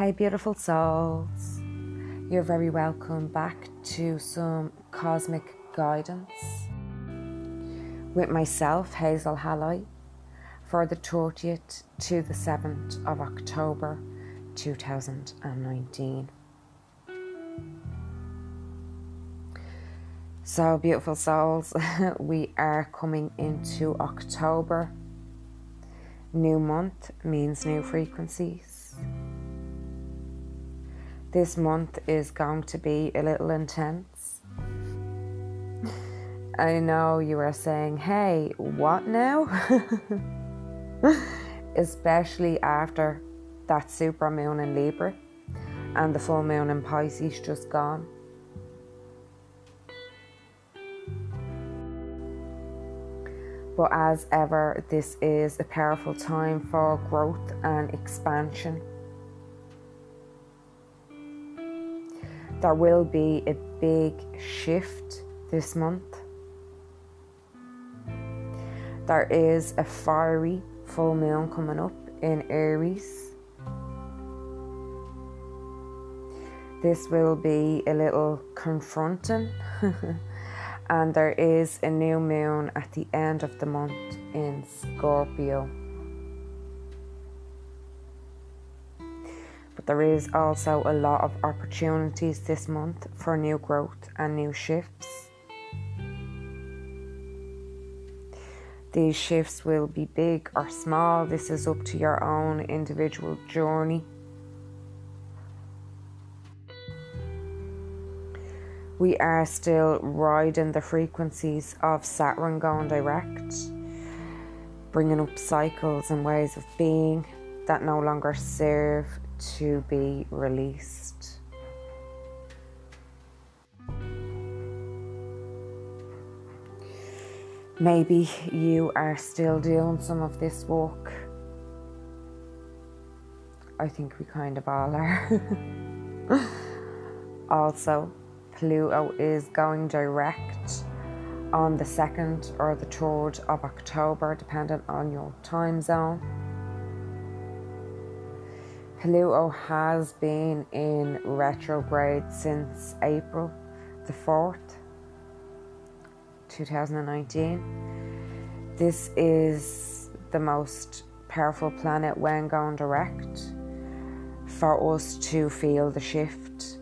Hey, beautiful souls. You're very welcome back to some cosmic guidance with myself, Hazel Halley, for the 30th to the 7th of October 2019. So, beautiful souls, we are coming into October. New month means new frequencies. This month is going to be a little intense. I know you are saying, hey, what now? Especially after that super moon in Libra and the full moon in Pisces just gone. But as ever, this is a powerful time for growth and expansion. There will be a big shift this month. There is a fiery full moon coming up in Aries. This will be a little confronting. and there is a new moon at the end of the month in Scorpio. But there is also a lot of opportunities this month for new growth and new shifts. These shifts will be big or small, this is up to your own individual journey. we are still riding the frequencies of Saturn going direct, bringing up cycles and ways of being that no longer serve to be released. Maybe you are still doing some of this work. I think we kind of all are. also, Pluto is going direct on the 2nd or the 3rd of October, depending on your time zone. Pluto has been in retrograde since April the 4th, 2019. This is the most powerful planet when going direct for us to feel the shift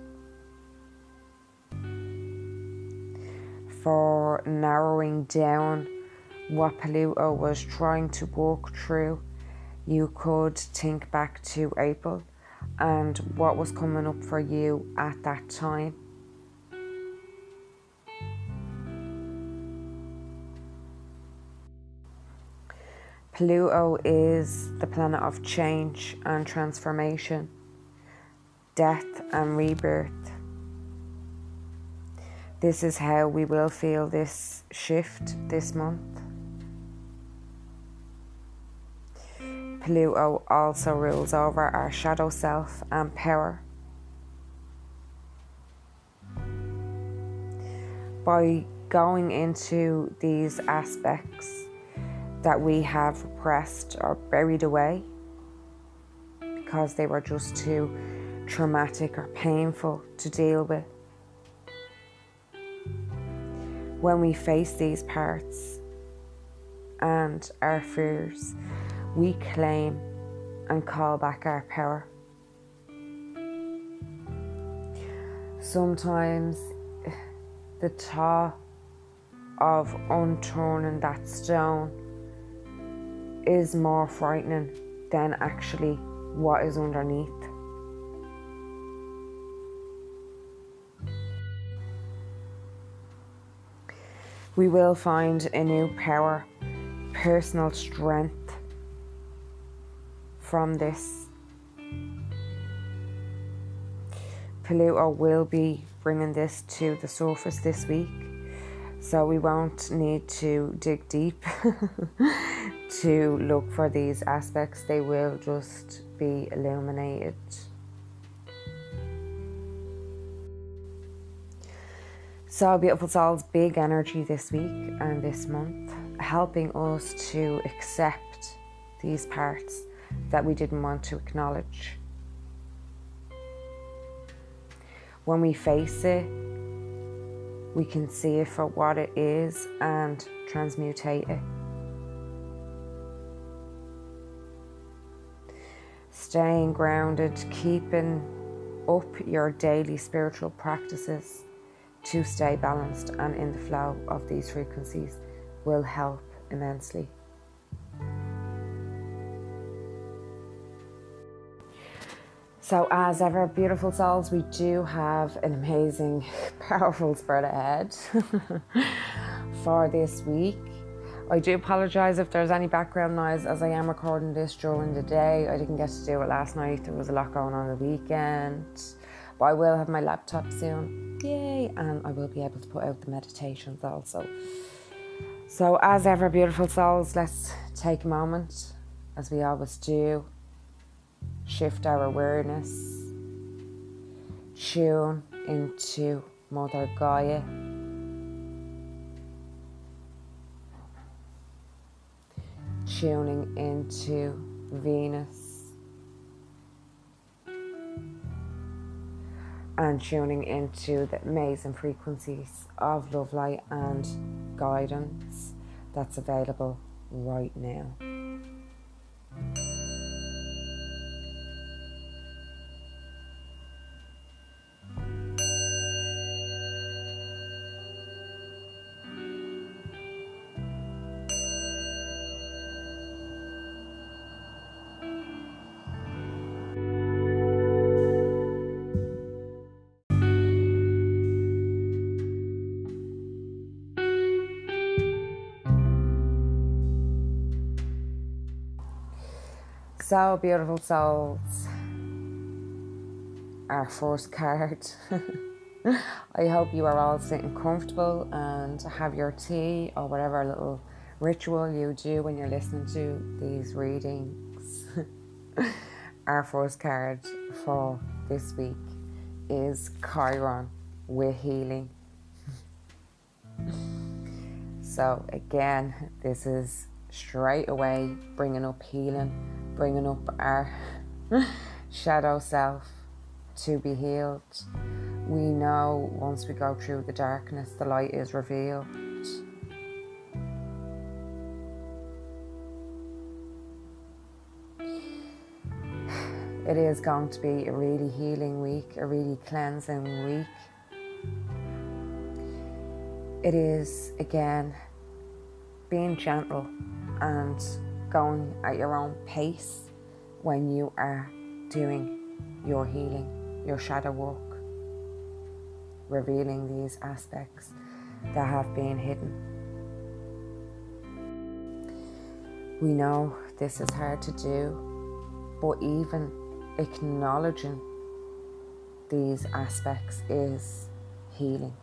for narrowing down what Pluto was trying to walk through, you could think back to April and what was coming up for you at that time. Pluto is the planet of change and transformation, death and rebirth. This is how we will feel this shift this month. Pluto also rules over our shadow self and power. By going into these aspects that we have repressed or buried away because they were just too traumatic or painful to deal with when we face these parts and our fears, we claim and call back our power. Sometimes the thought of unturning that stone is more frightening than actually what is underneath. we will find a new power, personal strength from this. Pluto will be bringing this to the surface this week, so we won't need to dig deep to look for these aspects, they will just be illuminated. So, Beautiful Souls, big energy this week and this month, helping us to accept these parts that we didn't want to acknowledge. when we face it, we can see it for what it is and transmutate it. Staying grounded, keeping up your daily spiritual practices to stay balanced and in the flow of these frequencies will help immensely. So, as ever, beautiful souls, we do have an amazing, powerful spread ahead for this week. I do apologise if there's any background noise as I am recording this during the day. I didn't get to do it last night, there was a lot going on the weekend. But I will have my laptop soon. Yay! And I will be able to put out the meditations also. So, as ever, beautiful souls, let's take a moment, as we always do, shift our awareness, tune into Mother Gaia. Tuning into Venus and tuning into the amazing frequencies of love, light, and guidance that's available right now. So beautiful souls. Our first card. I hope you are all sitting comfortable and have your tea or whatever little ritual you do when you're listening to these readings. Our first card for this week is Chiron We're healing. so, again, this is straight away bringing up healing bringing up our shadow self to be healed. We know once we go through the darkness, the light is revealed. It is going to be a really healing week, a really cleansing week. It is, again, being gentle and going at your own pace when you are doing your healing, your shadow work, revealing these aspects that have been hidden. We know this is hard to do, but even acknowledging these aspects is healing.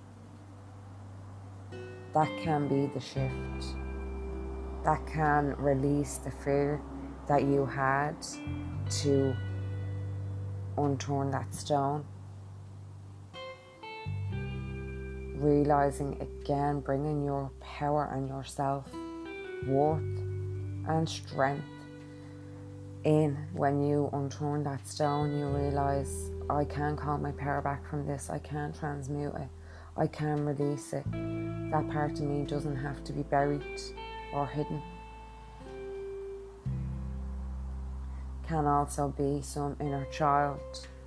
That can be the shift that can release the fear that you had to unturn that stone. Realizing again, bringing your power and your self worth and strength in when you unturn that stone, you realize I can call my power back from this, I can transmute it, I can release it. That part of me doesn't have to be buried or hidden. Can also be some inner child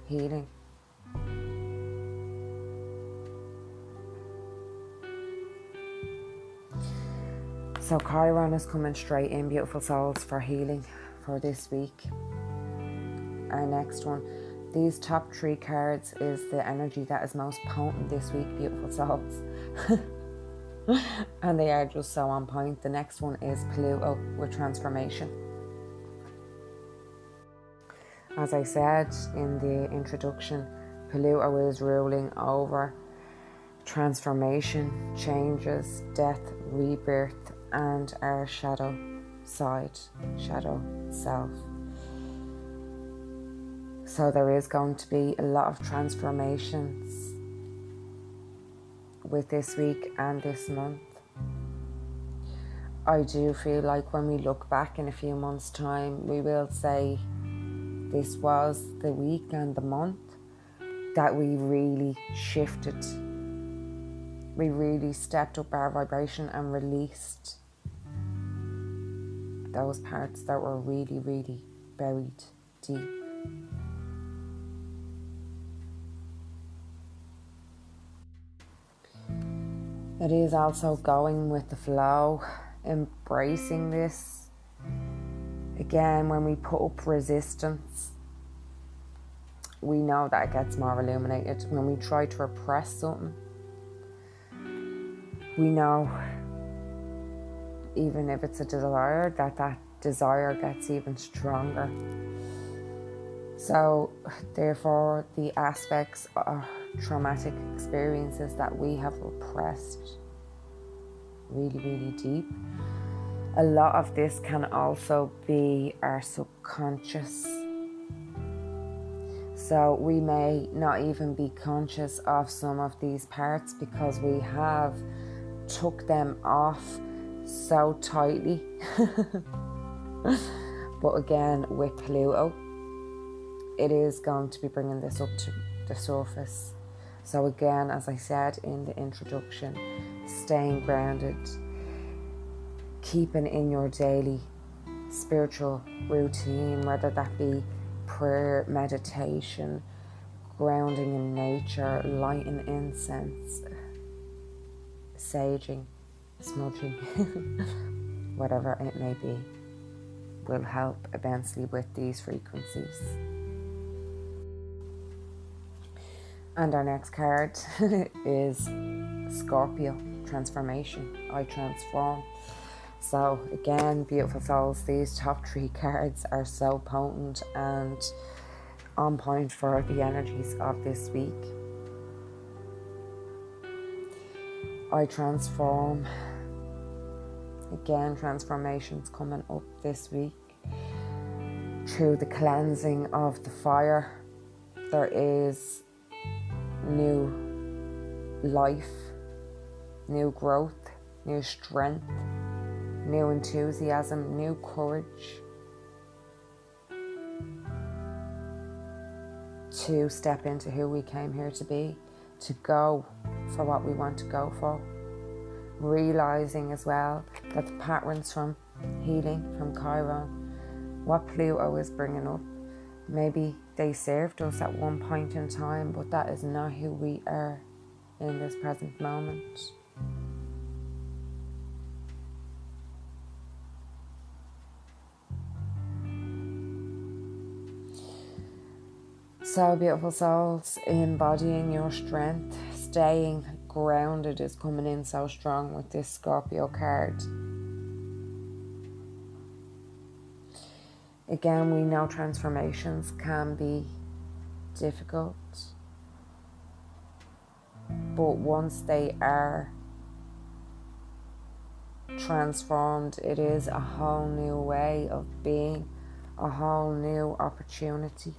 healing. So Chiron is coming straight in, beautiful souls, for healing for this week. Our next one, these top three cards is the energy that is most potent this week, beautiful souls. and they are just so on point. The next one is Pluto with transformation. As I said in the introduction, Pluto is ruling over transformation, changes, death, rebirth, and our shadow side, shadow self. So there is going to be a lot of transformations with this week and this month. I do feel like when we look back in a few months' time, we will say this was the week and the month that we really shifted. We really stepped up our vibration and released those parts that were really, really buried deep. It is also going with the flow, embracing this. Again, when we put up resistance, we know that it gets more illuminated. When we try to repress something, we know, even if it's a desire, that that desire gets even stronger. So, therefore, the aspects of traumatic experiences that we have repressed really, really deep. A lot of this can also be our subconscious. So, we may not even be conscious of some of these parts because we have took them off so tightly. but again, with Pluto, it is going to be bringing this up to the surface. So, again, as I said in the introduction, staying grounded, keeping in your daily spiritual routine, whether that be prayer, meditation, grounding in nature, lighting incense, saging, smudging, whatever it may be, will help immensely with these frequencies. And our next card is Scorpio transformation. I transform. So, again, beautiful souls, these top three cards are so potent and on point for the energies of this week. I transform. Again, transformations coming up this week through the cleansing of the fire. There is new life, new growth, new strength, new enthusiasm, new courage to step into who we came here to be, to go for what we want to go for. Realizing as well that the patterns from healing, from Chiron, what Pluto is bringing up, maybe they served us at one point in time, but that is not who we are in this present moment. So, beautiful souls, embodying your strength, staying grounded is coming in so strong with this Scorpio card. Again, we know transformations can be difficult, but once they are transformed, it is a whole new way of being, a whole new opportunity.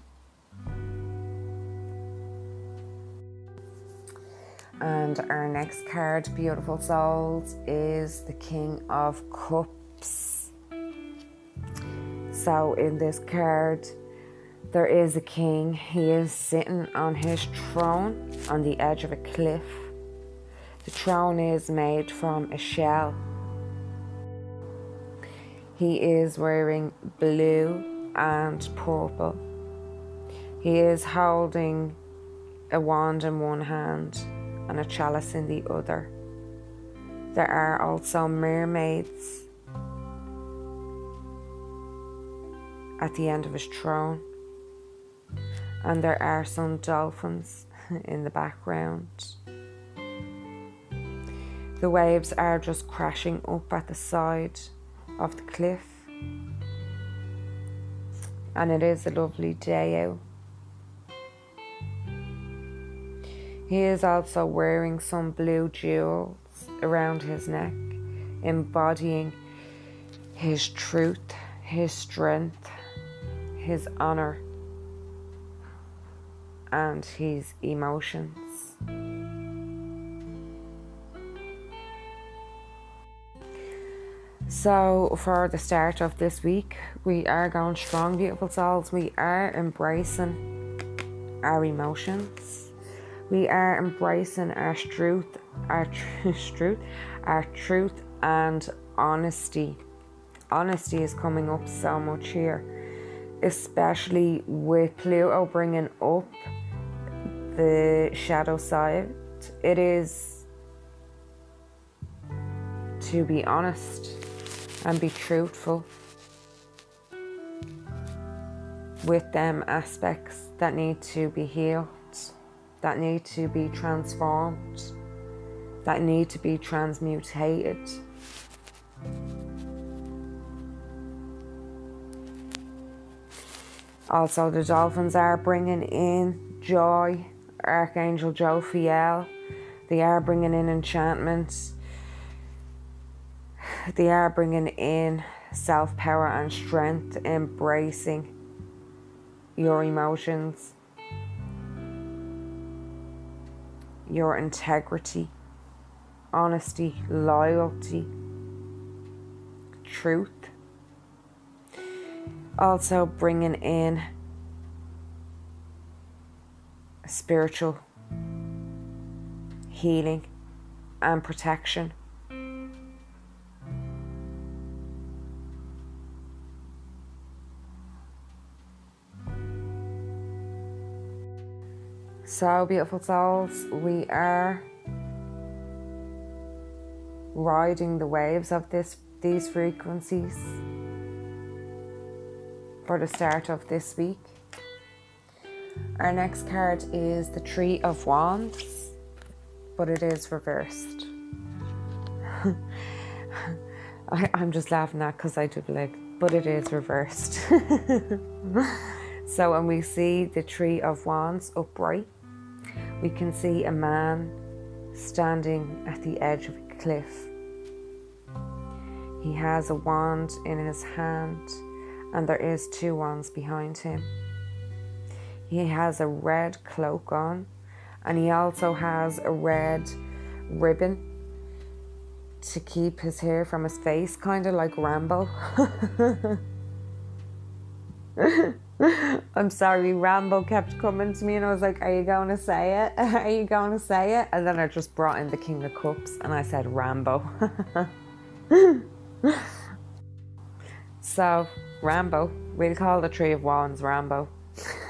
And our next card, Beautiful Souls, is the King of Cups. So, in this card, there is a king. He is sitting on his throne on the edge of a cliff. The throne is made from a shell. He is wearing blue and purple. He is holding a wand in one hand and a chalice in the other. There are also mermaids at the end of his throne. And there are some dolphins in the background. The waves are just crashing up at the side of the cliff. And it is a lovely day out. He is also wearing some blue jewels around his neck, embodying his truth, his strength, his honor and his emotions. So, for the start of this week, we are going strong, beautiful souls. We are embracing our emotions. We are embracing our truth, our truth, our truth and honesty. Honesty is coming up so much here, especially with Pluto bringing up the shadow side. It is to be honest and be truthful with them aspects that need to be healed, that need to be transformed, that need to be transmutated. Also, the dolphins are bringing in joy, Archangel Jophiel. They are bringing in enchantments. They are bringing in self power and strength, embracing your emotions, your integrity, honesty, loyalty, truth. Also, bringing in spiritual healing and protection. So, beautiful souls, we are riding the waves of this these frequencies for the start of this week. Our next card is the Three of Wands, but it is reversed. I, am just laughing at because I took like, but it is reversed. so when we see the Three of Wands upright, we can see a man standing at the edge of a cliff. He has a wand in his hand, and there is two ones behind him. He has a red cloak on, and he also has a red ribbon to keep his hair from his face, kind of like Rambo. I'm sorry, Rambo kept coming to me and I was like, Are you going to say it? Are you going to say it? And then I just brought in the King of Cups and I said, Rambo. so, Rambo, we'll call the Three of Wands Rambo.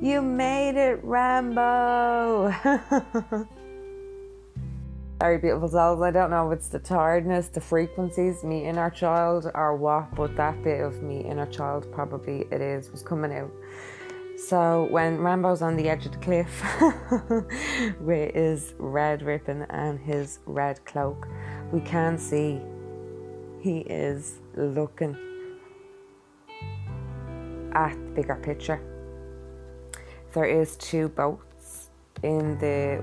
you made it, Rambo. Very beautiful souls. I don't know if it's the tiredness, the frequencies, me inner child, or what, but that bit of me inner child probably it is was coming out. So when Rambo's on the edge of the cliff with his red ribbon and his red cloak, we can see he is looking at the bigger picture. There is two boats in the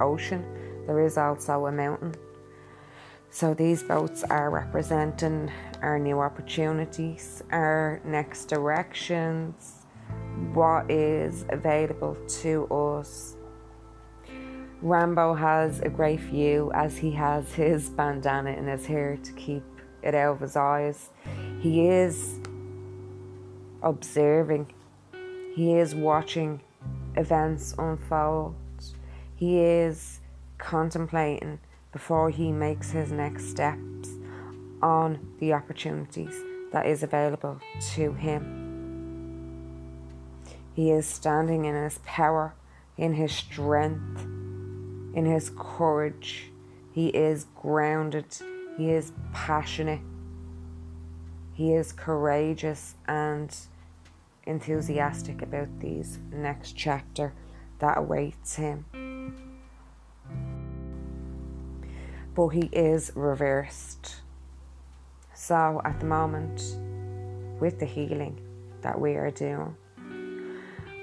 ocean there is also a mountain. So these boats are representing our new opportunities, our next directions, what is available to us. Rambo has a great view as he has his bandana in his hair to keep it out of his eyes. He is observing, he is watching events unfold, he is contemplating before he makes his next steps on the opportunities that is available to him. He is standing in his power, in his strength, in his courage. He is grounded. He is passionate. He is courageous and enthusiastic about these next chapter that awaits him. but he is reversed. So, at the moment, with the healing that we are doing,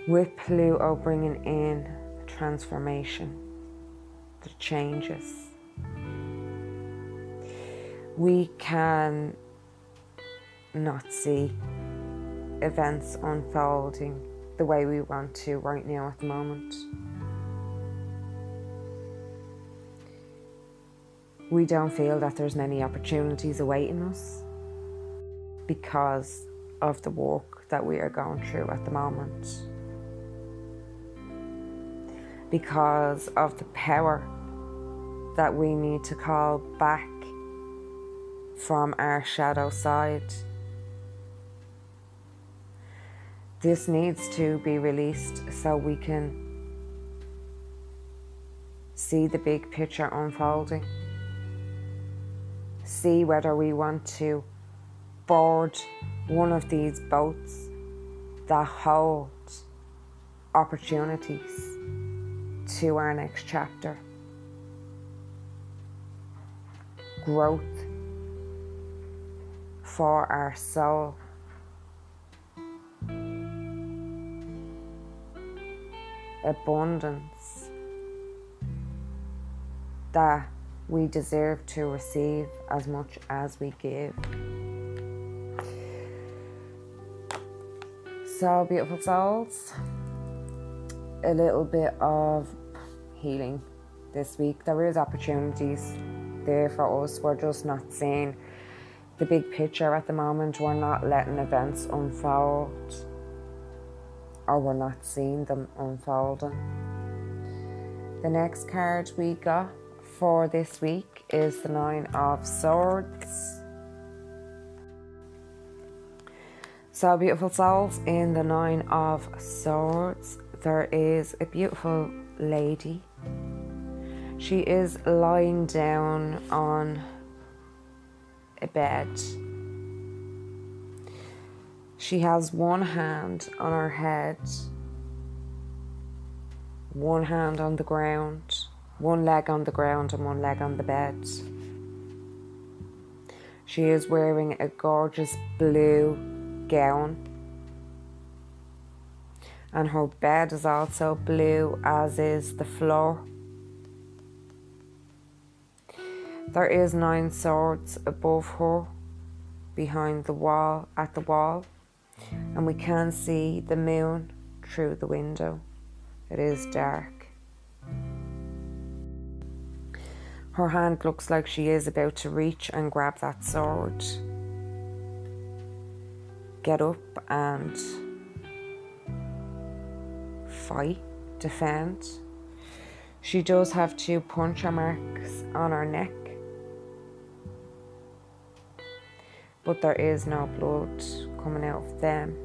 with Pluto bringing in transformation, the changes, we can not see events unfolding the way we want to right now at the moment. we don't feel that there's many opportunities awaiting us because of the work that we are going through at the moment. Because of the power that we need to call back from our shadow side. This needs to be released so we can see the big picture unfolding. See whether we want to board one of these boats that hold opportunities to our next chapter. Growth for our soul. Abundance that we deserve to receive as much as we give. So, beautiful souls, a little bit of healing this week. There is opportunities there for us. We're just not seeing the big picture at the moment. We're not letting events unfold, or we're not seeing them unfolding. The next card we got for this week is the Nine of Swords. So, beautiful souls, in the Nine of Swords, there is a beautiful lady. She is lying down on a bed. She has one hand on her head, one hand on the ground, one leg on the ground, and one leg on the bed. She is wearing a gorgeous blue gown. And her bed is also blue, as is the floor. There is nine swords above her, behind the wall, at the wall, and we can see the moon through the window. It is dark. Her hand looks like she is about to reach and grab that sword get up and fight, defend. She does have two puncture marks on her neck, but there is no blood coming out of them.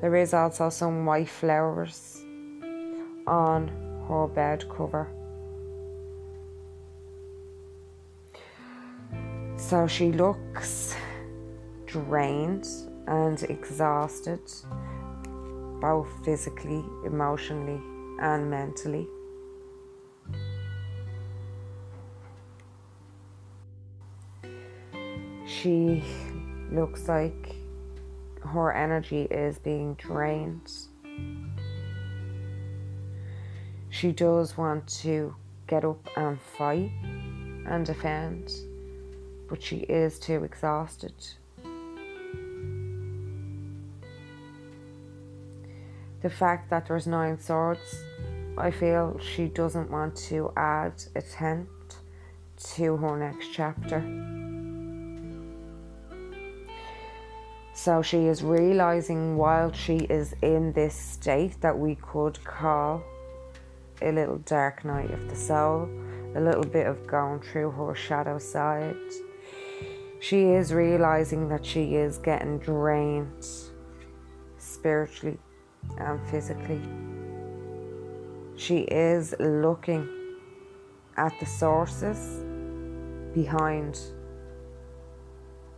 There is also some white flowers on her bed cover. So she looks drained and exhausted, both physically, emotionally, and mentally. She looks like her energy is being drained. She does want to get up and fight and defend but she is too exhausted. The fact that there's nine swords, I feel she doesn't want to add a tenth to her next chapter. So she is realizing while she is in this state that we could call a little dark night of the soul, a little bit of going through her shadow side she is realizing that she is getting drained spiritually and physically. She is looking at the sources behind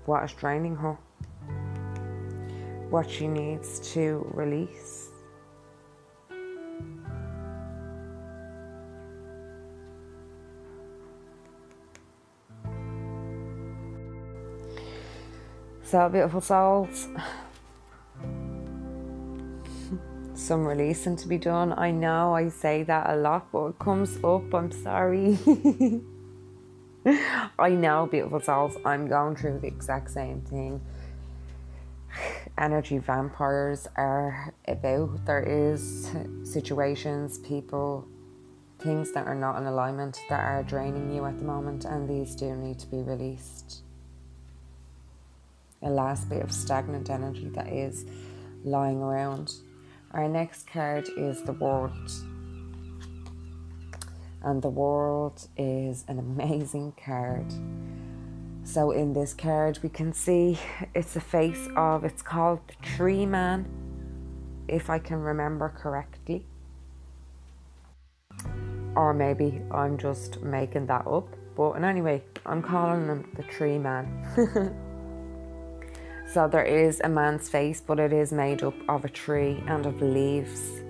what is draining her, what she needs to release. So, beautiful souls. Some releasing to be done. I know I say that a lot, but it comes up. I'm sorry. I know, beautiful souls, I'm going through the exact same thing. Energy vampires are about. There is situations, people things that are not in alignment that are draining you at the moment, and these do need to be released. A last bit of stagnant energy that is lying around. Our next card is the World. And the World is an amazing card. So, in this card, we can see it's a face of, it's called the Tree Man, if I can remember correctly. Or maybe I'm just making that up. But anyway, I'm calling him the Tree Man. so, there is a man's face, but it is made up of a tree and of leaves.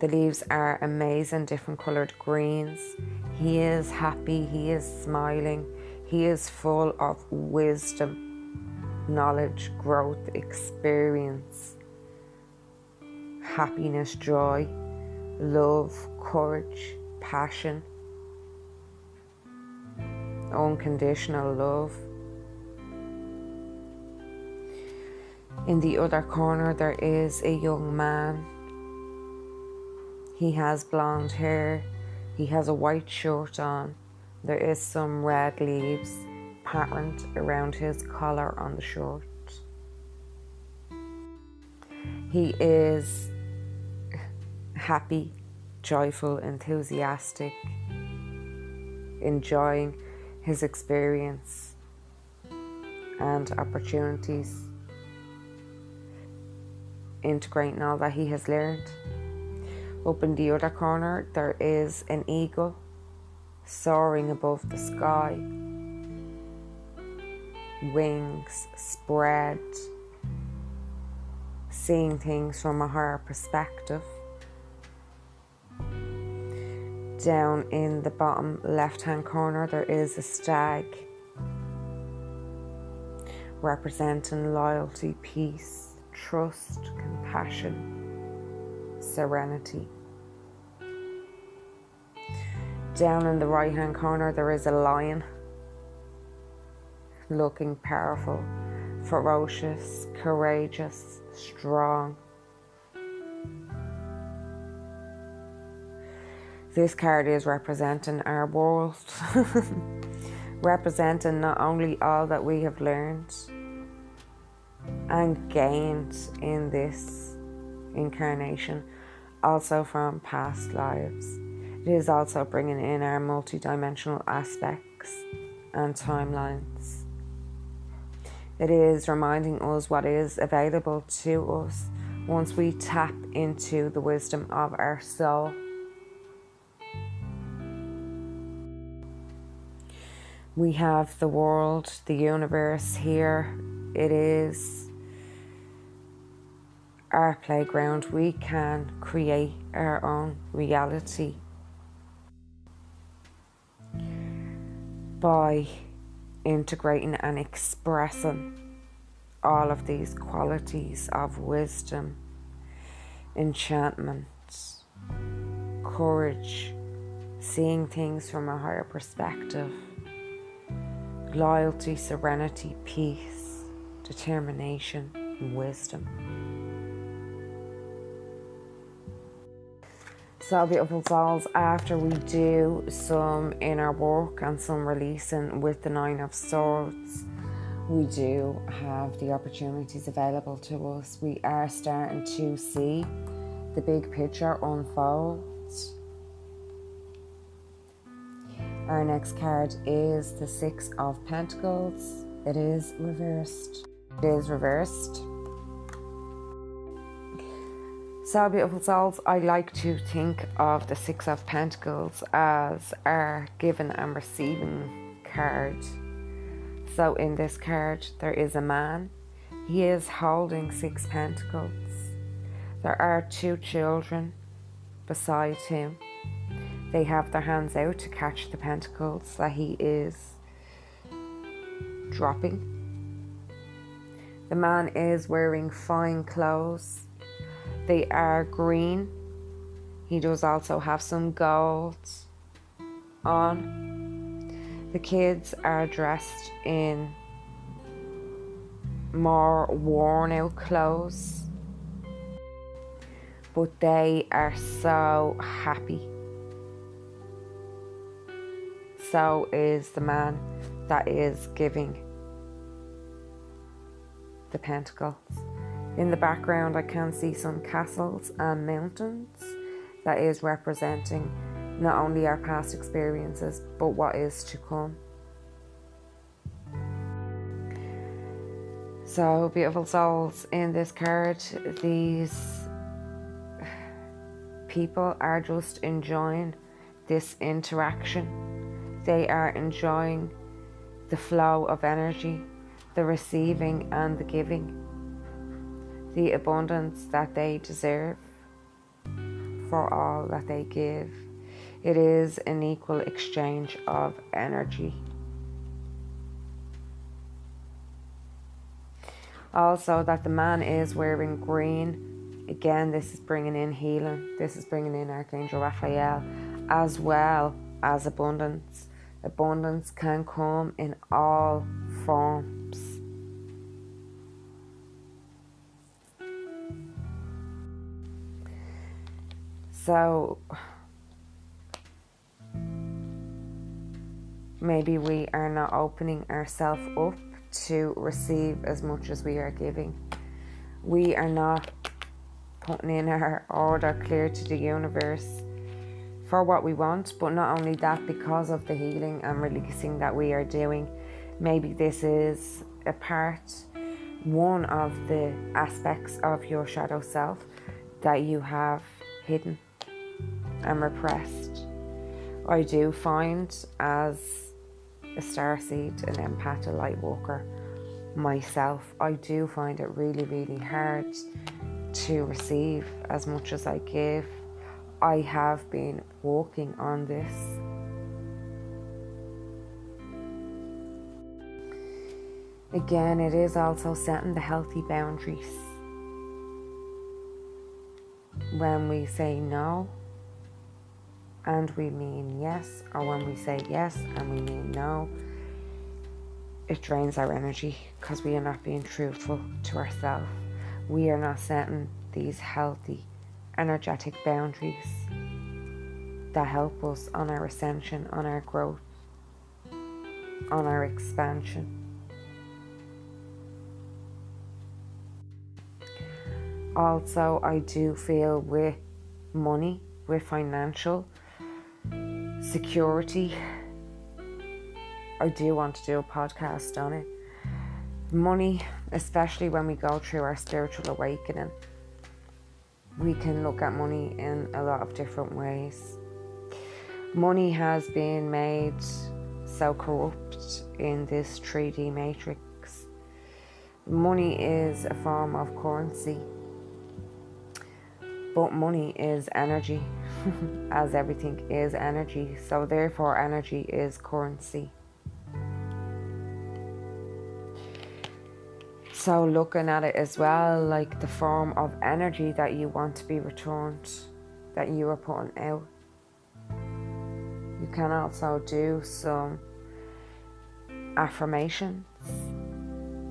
The leaves are amazing, different coloured greens. He is happy, he is smiling he is full of wisdom, knowledge, growth, experience, happiness, joy, love, courage, passion, unconditional love. In the other corner, there is a young man. He has blonde hair, he has a white shirt on. There is some red leaves patterned around his collar on the shirt. He is happy, joyful, enthusiastic, enjoying his experience and opportunities, integrating all that he has learned. Up in the other corner, there is an eagle soaring above the sky, wings spread, seeing things from a higher perspective. Down in the bottom left hand corner, there is a stag representing loyalty, peace, trust, compassion, serenity. Down in the right hand corner, there is a lion looking powerful, ferocious, courageous, strong. This card is representing our world, representing not only all that we have learned and gained in this incarnation, also from past lives. It is also bringing in our multidimensional aspects and timelines. It is reminding us what is available to us once we tap into the wisdom of our soul. We have the world, the universe here. It is our playground. We can create our own reality by integrating and expressing all of these qualities of wisdom, enchantment, courage, seeing things from a higher perspective, loyalty, serenity, peace, determination, and wisdom. So beautiful souls, after we do some inner work and some releasing with the Nine of Swords, we do have the opportunities available to us. We are starting to see the big picture unfold. Our next card is the Six of Pentacles. It is reversed. It is reversed. So, beautiful souls, I like to think of the Six of Pentacles as our giving and receiving card. So, in this card, there is a man. He is holding six pentacles. There are two children beside him. They have their hands out to catch the pentacles that he is dropping. The man is wearing fine clothes they are green. He does also have some gold on. The kids are dressed in more worn out clothes, but they are so happy. so is the man that is giving the pentacles. In the background, I can see some castles and mountains that is representing not only our past experiences but what is to come. So, beautiful souls in this card, these people are just enjoying this interaction. They are enjoying the flow of energy, the receiving and the giving, the abundance that they deserve for all that they give. It is an equal exchange of energy. Also, that the man is wearing green. Again, this is bringing in healing. This is bringing in Archangel Raphael as well as abundance. Abundance can come in all forms. So, maybe we are not opening ourselves up to receive as much as we are giving. We are not putting in our order clear to the universe for what we want, but not only that, because of the healing and releasing that we are doing, maybe this is a part, one of the aspects of your shadow self that you have hidden and repressed. I do find as a star seed, an empath, a light walker myself, I do find it really, really hard to receive as much as I give. I have been walking on this. Again, it is also setting the healthy boundaries. When we say no and we mean yes, or when we say yes and we mean no, it drains our energy because we are not being truthful to ourselves. We are not setting these healthy, energetic boundaries that help us on our ascension, on our growth, on our expansion. Also, I do feel with money, with financial security, I do want to do a podcast on it. Money, especially when we go through our spiritual awakening, we can look at money in a lot of different ways. Money has been made so corrupt in this 3D matrix. Money is a form of currency, but money is energy, as everything is energy, so therefore, energy is currency. So, looking at it as well, like the form of energy that you want to be returned, that you are putting out. You can also do some affirmations.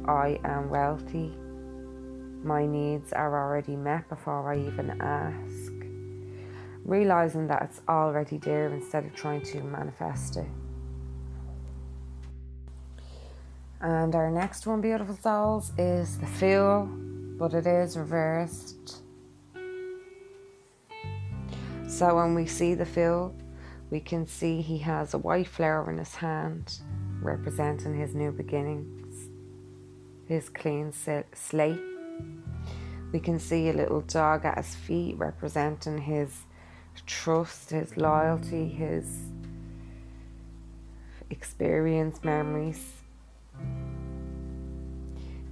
I am wealthy. My needs are already met before I even ask. Realizing that it's already there instead of trying to manifest it. And our next one, beautiful souls, is the Fool, but it is reversed. So when we see the Fool, we can see he has a white flower in his hand, representing his new beginnings, his clean slate. We can see a little dog at his feet, representing his trust, his loyalty, his experience, memories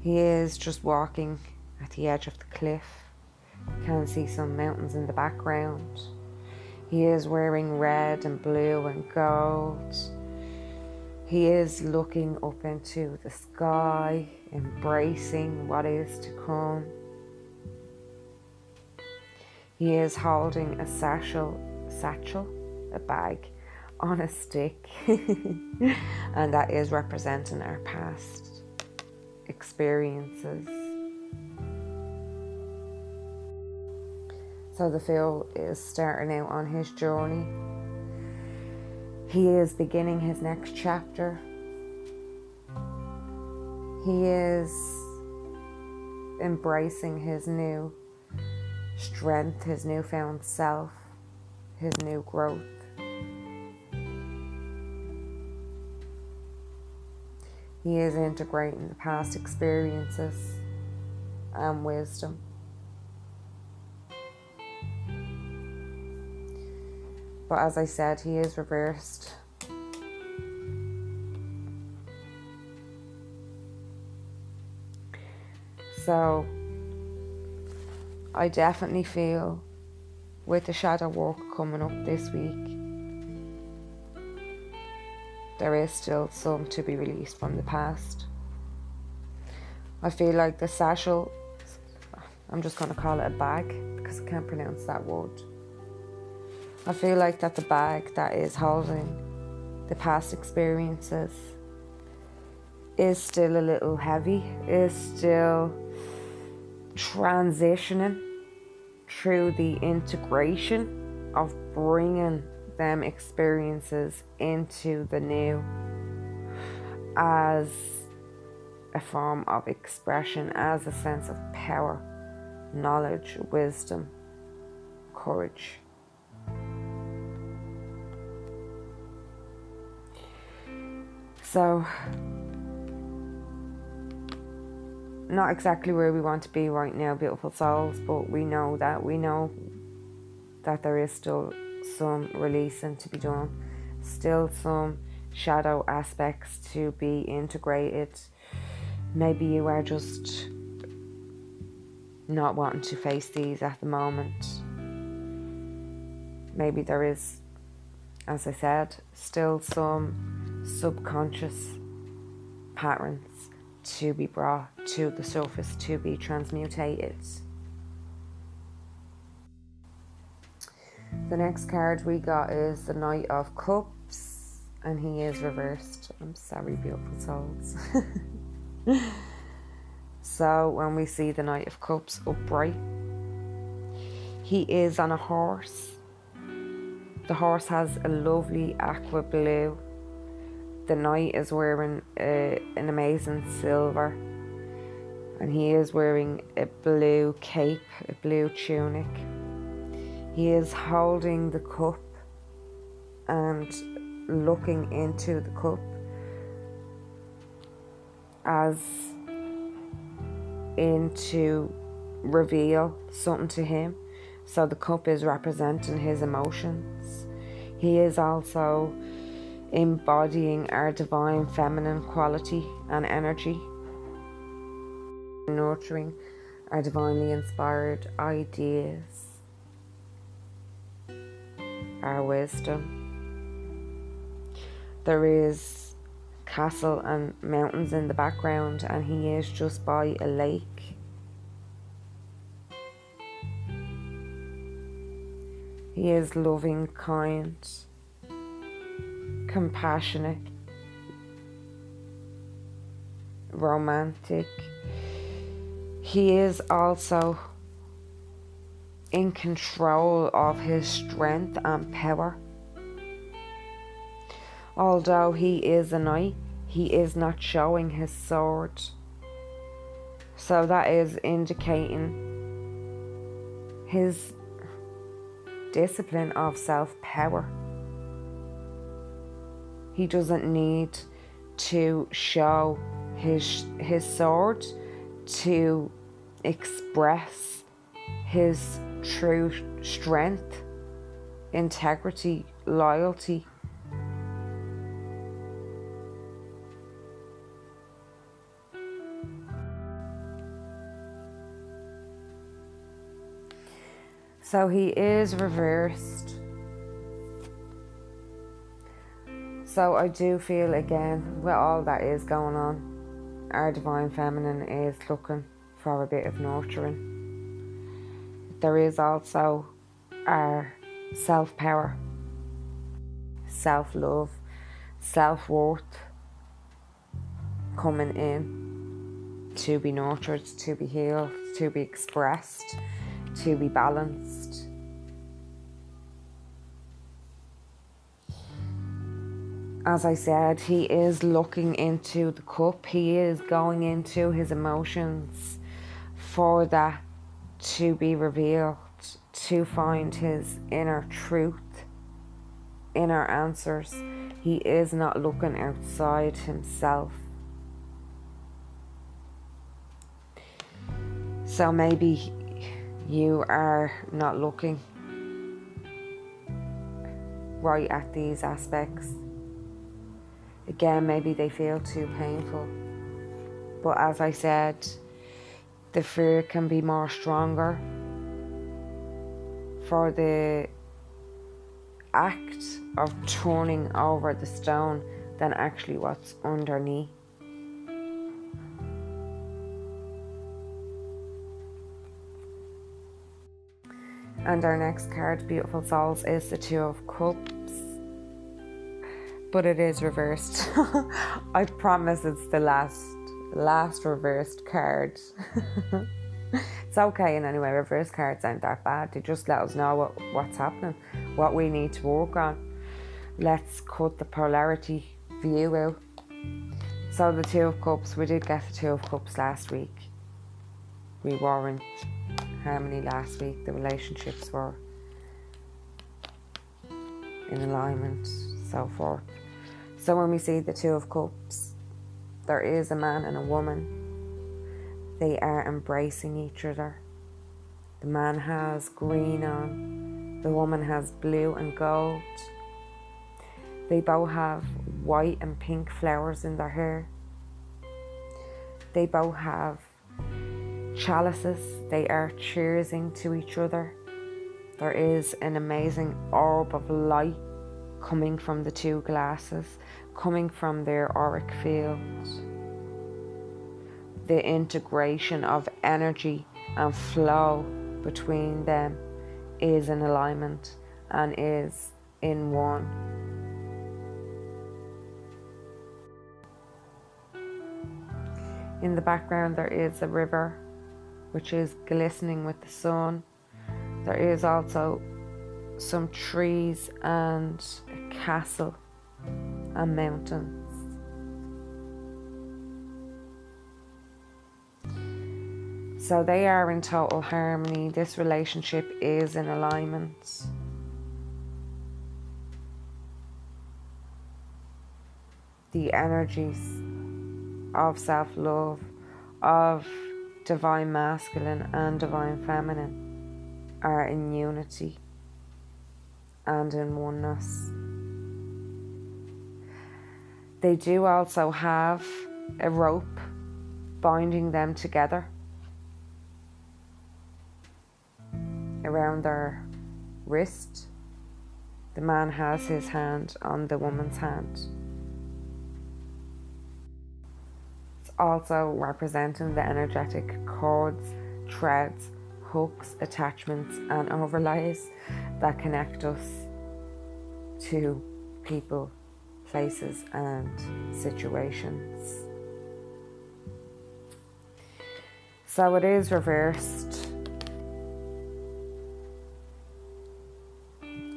he is just walking at the edge of the cliff. Can see some mountains in the background. He is wearing red and blue and gold. He is looking up into the sky, embracing what is to come. He is holding a satchel, satchel, a bag on a stick, and that is representing our past experiences. So the Fool is starting out on his journey. He is beginning his next chapter. He is embracing his new strength, his newfound self, his new growth. He is integrating the past experiences and wisdom. But as I said, he is reversed. So I definitely feel with the shadow work coming up this week, there is still some to be released from the past. I feel like the satchel, I'm just going to call it a bag because I can't pronounce that word. I feel like that the bag that is holding the past experiences is still a little heavy, is still transitioning through the integration of bringing them experiences into the new as a form of expression, as a sense of power, knowledge, wisdom, courage. So, not exactly where we want to be right now, beautiful souls, but we know that we know that there is still some releasing to be done, still some shadow aspects to be integrated. Maybe you are just not wanting to face these at the moment. Maybe there is, as I said, still some subconscious patterns to be brought to the surface to be transmutated. The next card we got is the Knight of Cups, and he is reversed. I'm sorry, beautiful souls. so, when we see the Knight of Cups upright, he is on a horse. The horse has a lovely aqua blue the knight is wearing a, an amazing silver and he is wearing a blue cape, a blue tunic. He is holding the cup and looking into the cup as in to reveal something to him. So the cup is representing his emotions. He is also embodying our divine feminine quality and energy, nurturing our divinely inspired ideas, our wisdom. There is castle and mountains in the background, and he is just by a lake. He is loving, kind compassionate, romantic. He is also in control of his strength and power. Although he is a knight, he is not showing his sword. So that is indicating his discipline of self power. He doesn't need to show his his sword to express his true strength, integrity, loyalty. So he is reversed So I do feel again, with all that is going on, our divine feminine is looking for a bit of nurturing. There is also our self power, self love, self worth coming in to be nurtured, to be healed, to be expressed, to be balanced. As I said, he is looking into the cup, he is going into his emotions for that to be revealed, to find his inner truth, inner answers. He is not looking outside himself. So maybe you are not looking right at these aspects. Again, maybe they feel too painful. But as I said, the fear can be more stronger for the act of turning over the stone than actually what's underneath. And our next card, Beautiful Souls, is the Two of Cups. But it is reversed. I promise it's the last last reversed card. it's okay in any way, reverse cards aren't that bad. They just let us know what, what's happening, what we need to work on. Let's cut the polarity view out. So the Two of Cups, we did get the Two of Cups last week. We weren't harmony last week, the relationships were in alignment, so forth. So when we see the Two of Cups, there is a man and a woman. They are embracing each other. The man has green on, the woman has blue and gold. They both have white and pink flowers in their hair. They both have chalices, they are cheersing to each other. There is an amazing orb of light coming from the two glasses, coming from their auric fields. The integration of energy and flow between them is in alignment and is in one. In the background, there is a river which is glistening with the sun. There is also some trees and castle and mountains. So they are in total harmony. This relationship is in alignment. The energies of self love, of divine masculine and divine feminine are in unity and in oneness. They do also have a rope binding them together around their wrist. The man has his hand on the woman's hand. It's also representing the energetic cords, threads, hooks, attachments, and overlays that connect us to people, places, and situations. So it is reversed.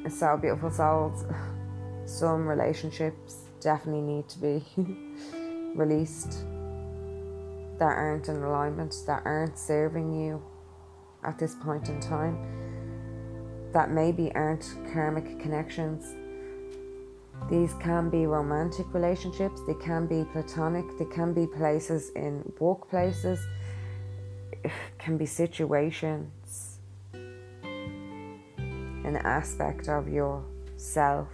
So, beautiful souls, some relationships definitely need to be released that aren't in alignment, that aren't serving you at this point in time, that maybe aren't karmic connections. These can be romantic relationships, they can be platonic, they can be places in workplaces, it can be situations, an aspect of yourself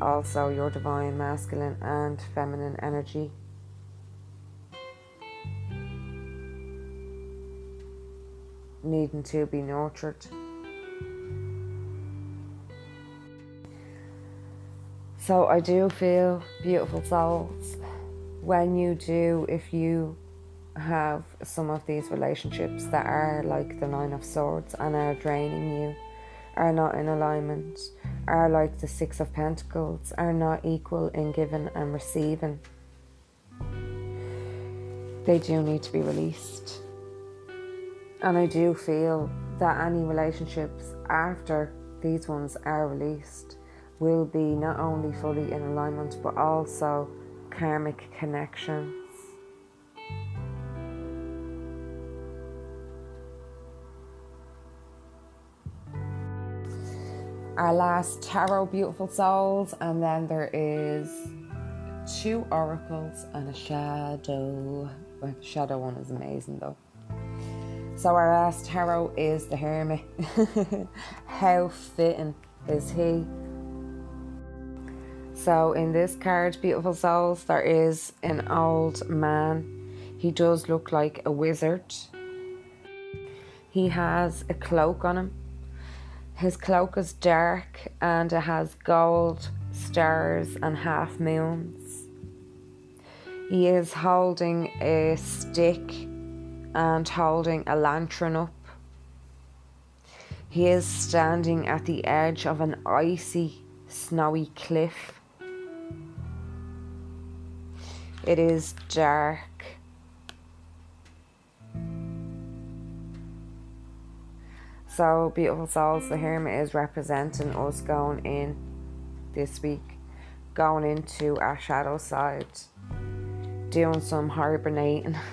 also your divine masculine and feminine energy. needing to be nurtured. So I do feel beautiful souls when you do, if you have some of these relationships that are like the Nine of Swords and are draining you, are not in alignment, are like the Six of Pentacles, are not equal in giving and receiving. They do need to be released. And I do feel that any relationships after these ones are released will be not only fully in alignment but also karmic connections. Our last tarot, beautiful souls, and then there is two oracles and a shadow. The shadow one is amazing though. So our last tarot is the Hermit. How fitting is he? So in this card, beautiful souls, there is an old man. He does look like a wizard. He has a cloak on him. His cloak is dark and it has gold stars and half moons. He is holding a stick and holding a lantern up. He is standing at the edge of an icy, snowy cliff. It is dark. So, beautiful souls, the Hermit is representing us going in this week, going into our shadow side, doing some hibernating.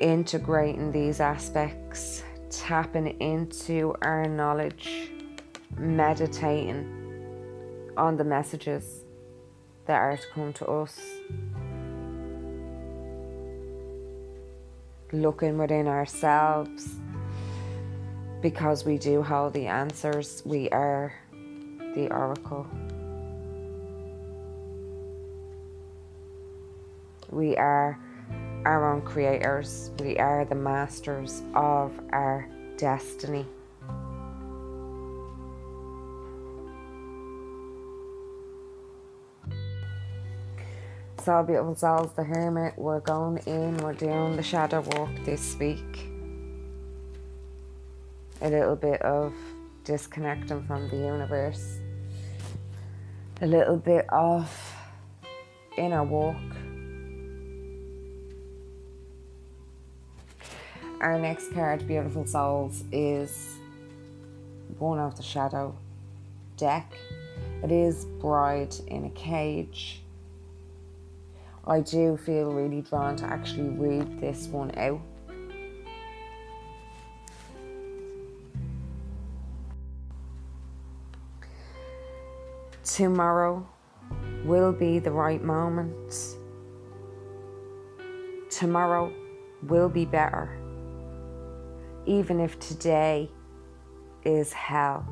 integrating these aspects, tapping into our knowledge, meditating on the messages that are to come to us, looking within ourselves because we do hold the answers, we are the oracle. We are our own creators. We are the masters of our destiny. So, beautiful souls, the hermit, we're going in, we're doing the shadow walk this week. A little bit of disconnecting from the universe, a little bit of inner walk Our next card, Beautiful Souls, is one of the Shadow deck. It is Bride in a Cage. I do feel really drawn to actually read this one out. Tomorrow will be the right moment. Tomorrow will be better even if today is hell.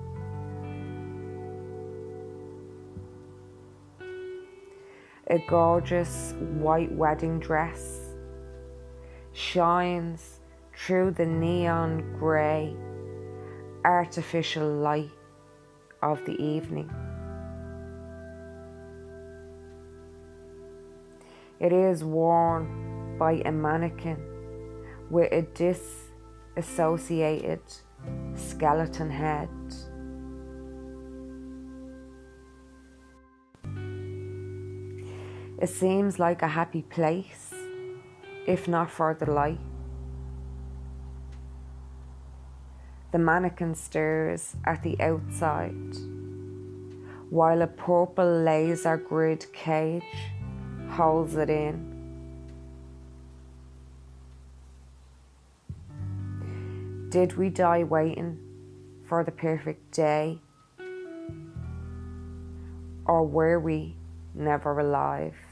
A gorgeous white wedding dress shines through the neon grey artificial light of the evening. It is worn by a mannequin with a disassociated skeleton head. It seems like a happy place, if not for the light. The mannequin stares at the outside, while a purple laser grid cage holds it in. Did we die waiting for the perfect day? Or were we never alive?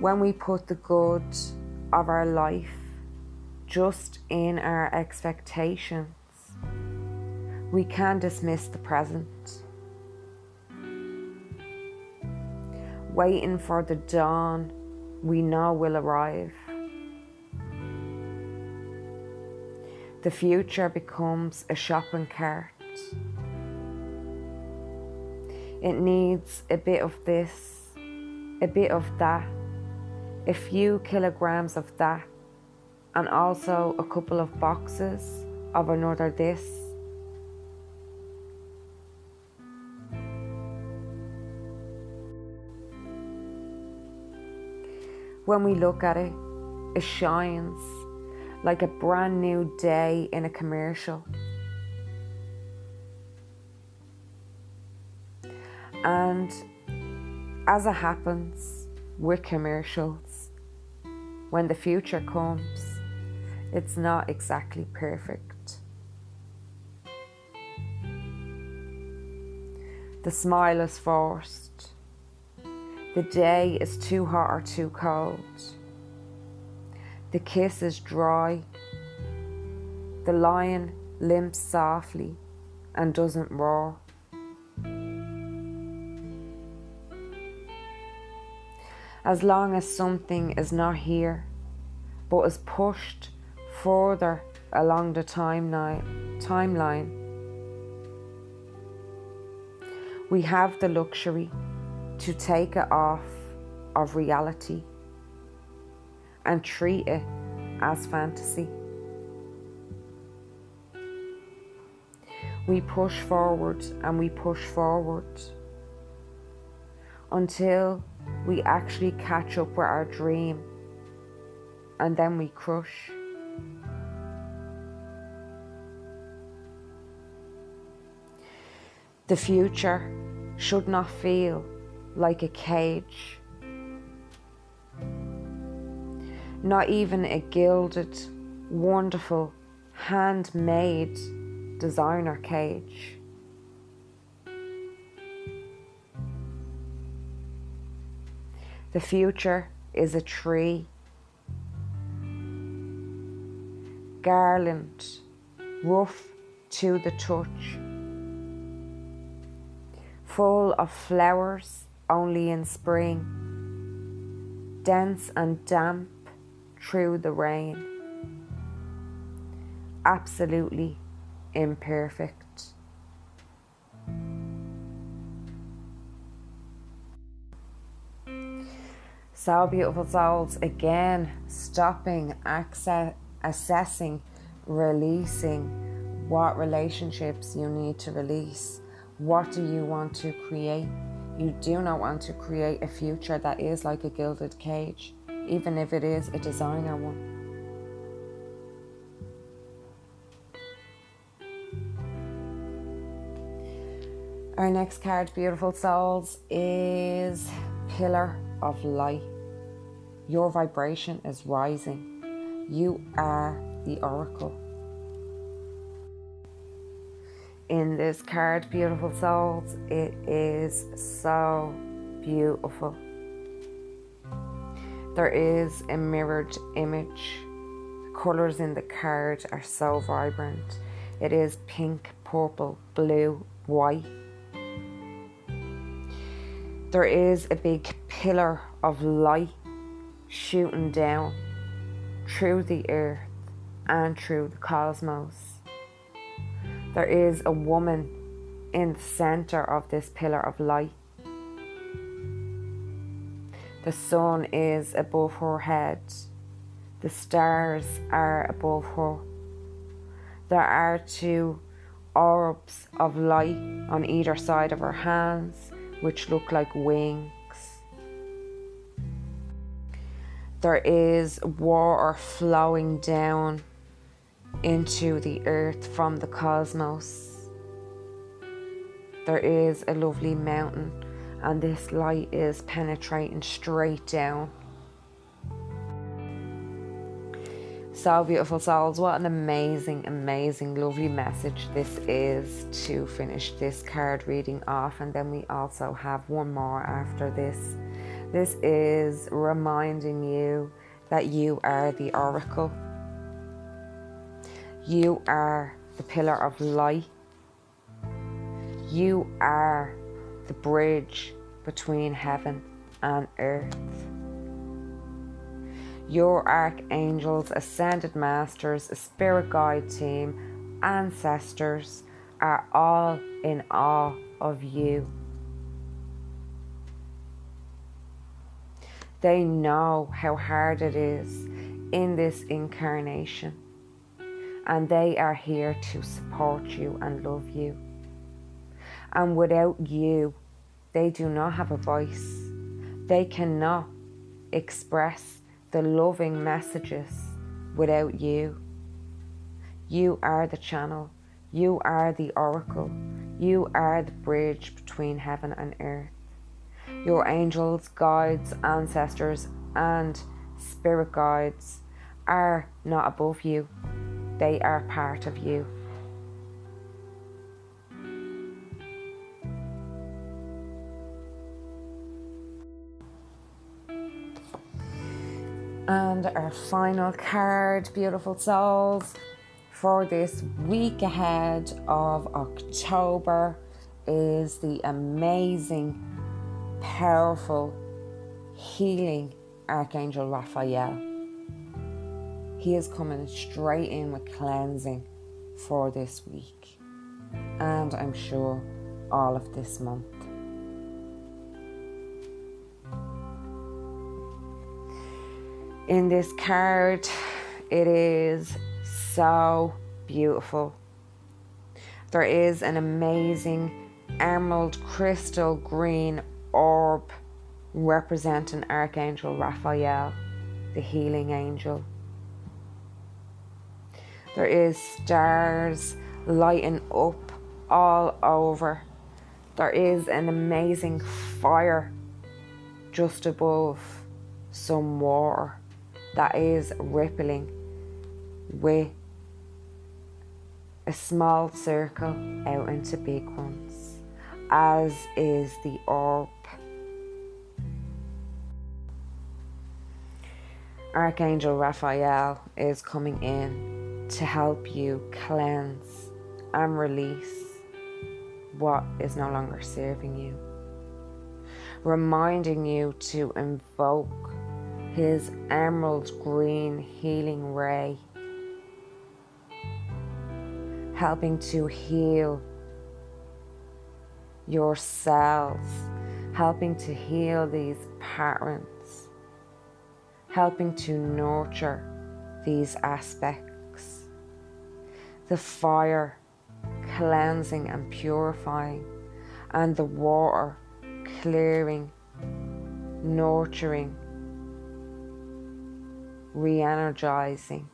When we put the good of our life just in our expectations, we can dismiss the present. Waiting for the dawn we know will arrive. The future becomes a shopping cart. It needs a bit of this, a bit of that, a few kilograms of that, and also a couple of boxes of another this when we look at it, it shines like a brand new day in a commercial. And as it happens with commercials, when the future comes, it's not exactly perfect. The smile is forced. The day is too hot or too cold. The kiss is dry. The lion limps softly and doesn't roar. As long as something is not here, but is pushed further along the timeline, we have the luxury to take it off of reality and treat it as fantasy. We push forward and we push forward until we actually catch up with our dream and then we crush. The future should not feel like a cage. Not even a gilded, wonderful, handmade designer cage. The future is a tree. Garland, rough to the touch full of flowers only in spring, dense and damp through the rain, absolutely imperfect. So, beautiful souls, again, stopping, access, assessing, releasing what relationships you need to release what do you want to create? You do not want to create a future that is like a gilded cage, even if it is a designer one. Our next card, Beautiful Souls, is Pillar of Light. Your vibration is rising. You are the oracle in this card, Beautiful Souls. It is so beautiful. There is a mirrored image. The colours in the card are so vibrant. It is pink, purple, blue, white. There is a big pillar of light shooting down through the earth and through the cosmos there is a woman in the center of this pillar of light. The sun is above her head. The stars are above her. There are two orbs of light on either side of her hands, which look like wings. There is water flowing down into the earth from the cosmos. There is a lovely mountain, and this light is penetrating straight down. So beautiful souls, what an amazing, amazing, lovely message this is to finish this card reading off, and then we also have one more after this. This is reminding you that you are the oracle you are the pillar of light. You are the bridge between heaven and earth. Your archangels, ascended masters, spirit guide team, ancestors are all in awe of you. They know how hard it is in this incarnation and they are here to support you and love you. And without you, they do not have a voice. They cannot express the loving messages without you. You are the channel. You are the oracle. You are the bridge between heaven and earth. Your angels, guides, ancestors, and spirit guides are not above you, they are part of you. And our final card, beautiful souls, for this week ahead of October is the amazing, powerful, healing Archangel Raphael. He is coming straight in with cleansing for this week, and I'm sure all of this month. In this card, it is so beautiful. There is an amazing emerald crystal green orb representing Archangel Raphael, the healing angel. There is stars lighting up all over. There is an amazing fire just above some water that is rippling with a small circle out into big ones, as is the orb. Archangel Raphael is coming in to help you cleanse and release what is no longer serving you, reminding you to invoke his emerald green healing ray, helping to heal your cells, helping to heal these patterns, helping to nurture these aspects. The fire cleansing and purifying, and the water clearing, nurturing re energizing.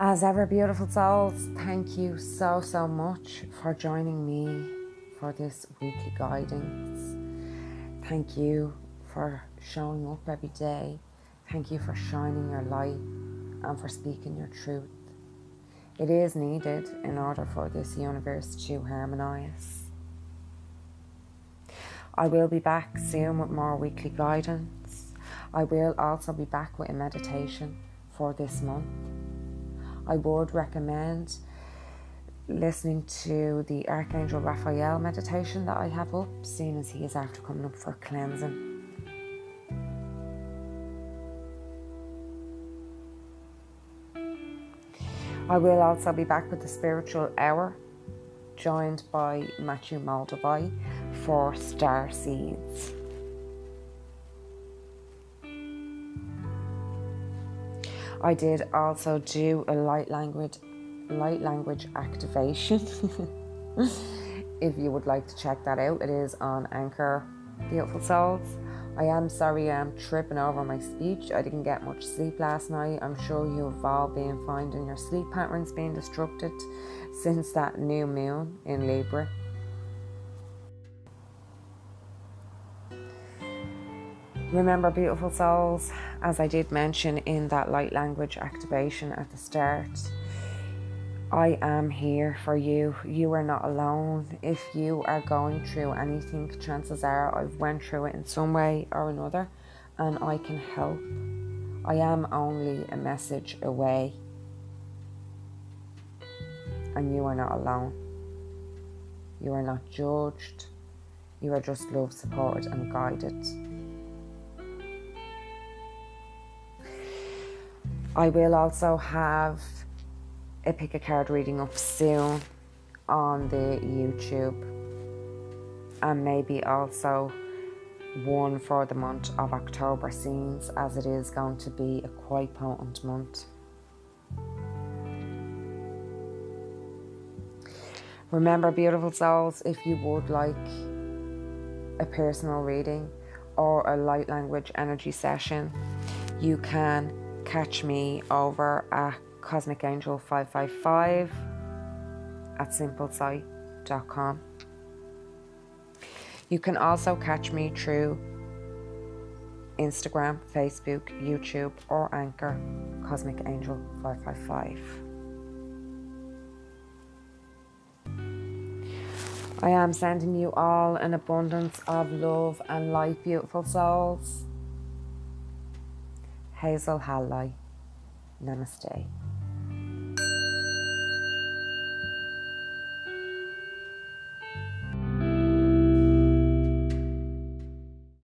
As ever, beautiful souls, thank you so, so much for joining me for this weekly guidance. Thank you for showing up every day. Thank you for shining your light and for speaking your truth. It is needed in order for this universe to harmonize. I will be back soon with more weekly guidance. I will also be back with a meditation for this month. I would recommend listening to the Archangel Raphael meditation that I have up, seeing as he is after coming up for cleansing. I will also be back with the spiritual hour, joined by Matthew Moldavai for Star Seeds. I did also do a light language light language activation. if you would like to check that out, it is on Anchor Beautiful Souls. I am sorry I'm tripping over my speech. I didn't get much sleep last night. I'm sure you've all been finding your sleep patterns being disrupted since that new moon in Libra. Remember, beautiful souls, as I did mention in that light language activation at the start, I am here for you. You are not alone. If you are going through anything, chances are I've went through it in some way or another and I can help. I am only a message away. And you are not alone. You are not judged. You are just loved, supported, and guided. I will also have a pick a card reading up soon on the YouTube. and maybe also one for the month of October scenes as it is going to be a quite potent month. Remember, beautiful souls, if you would like a personal reading or a light language energy session, you can catch me over at Cosmic Angel 555 at simplesight.com. You can also catch me through Instagram, Facebook, YouTube, or Anchor Cosmic Angel 555. I am sending you all an abundance of love and light, beautiful souls. Hazel Halley. Namaste.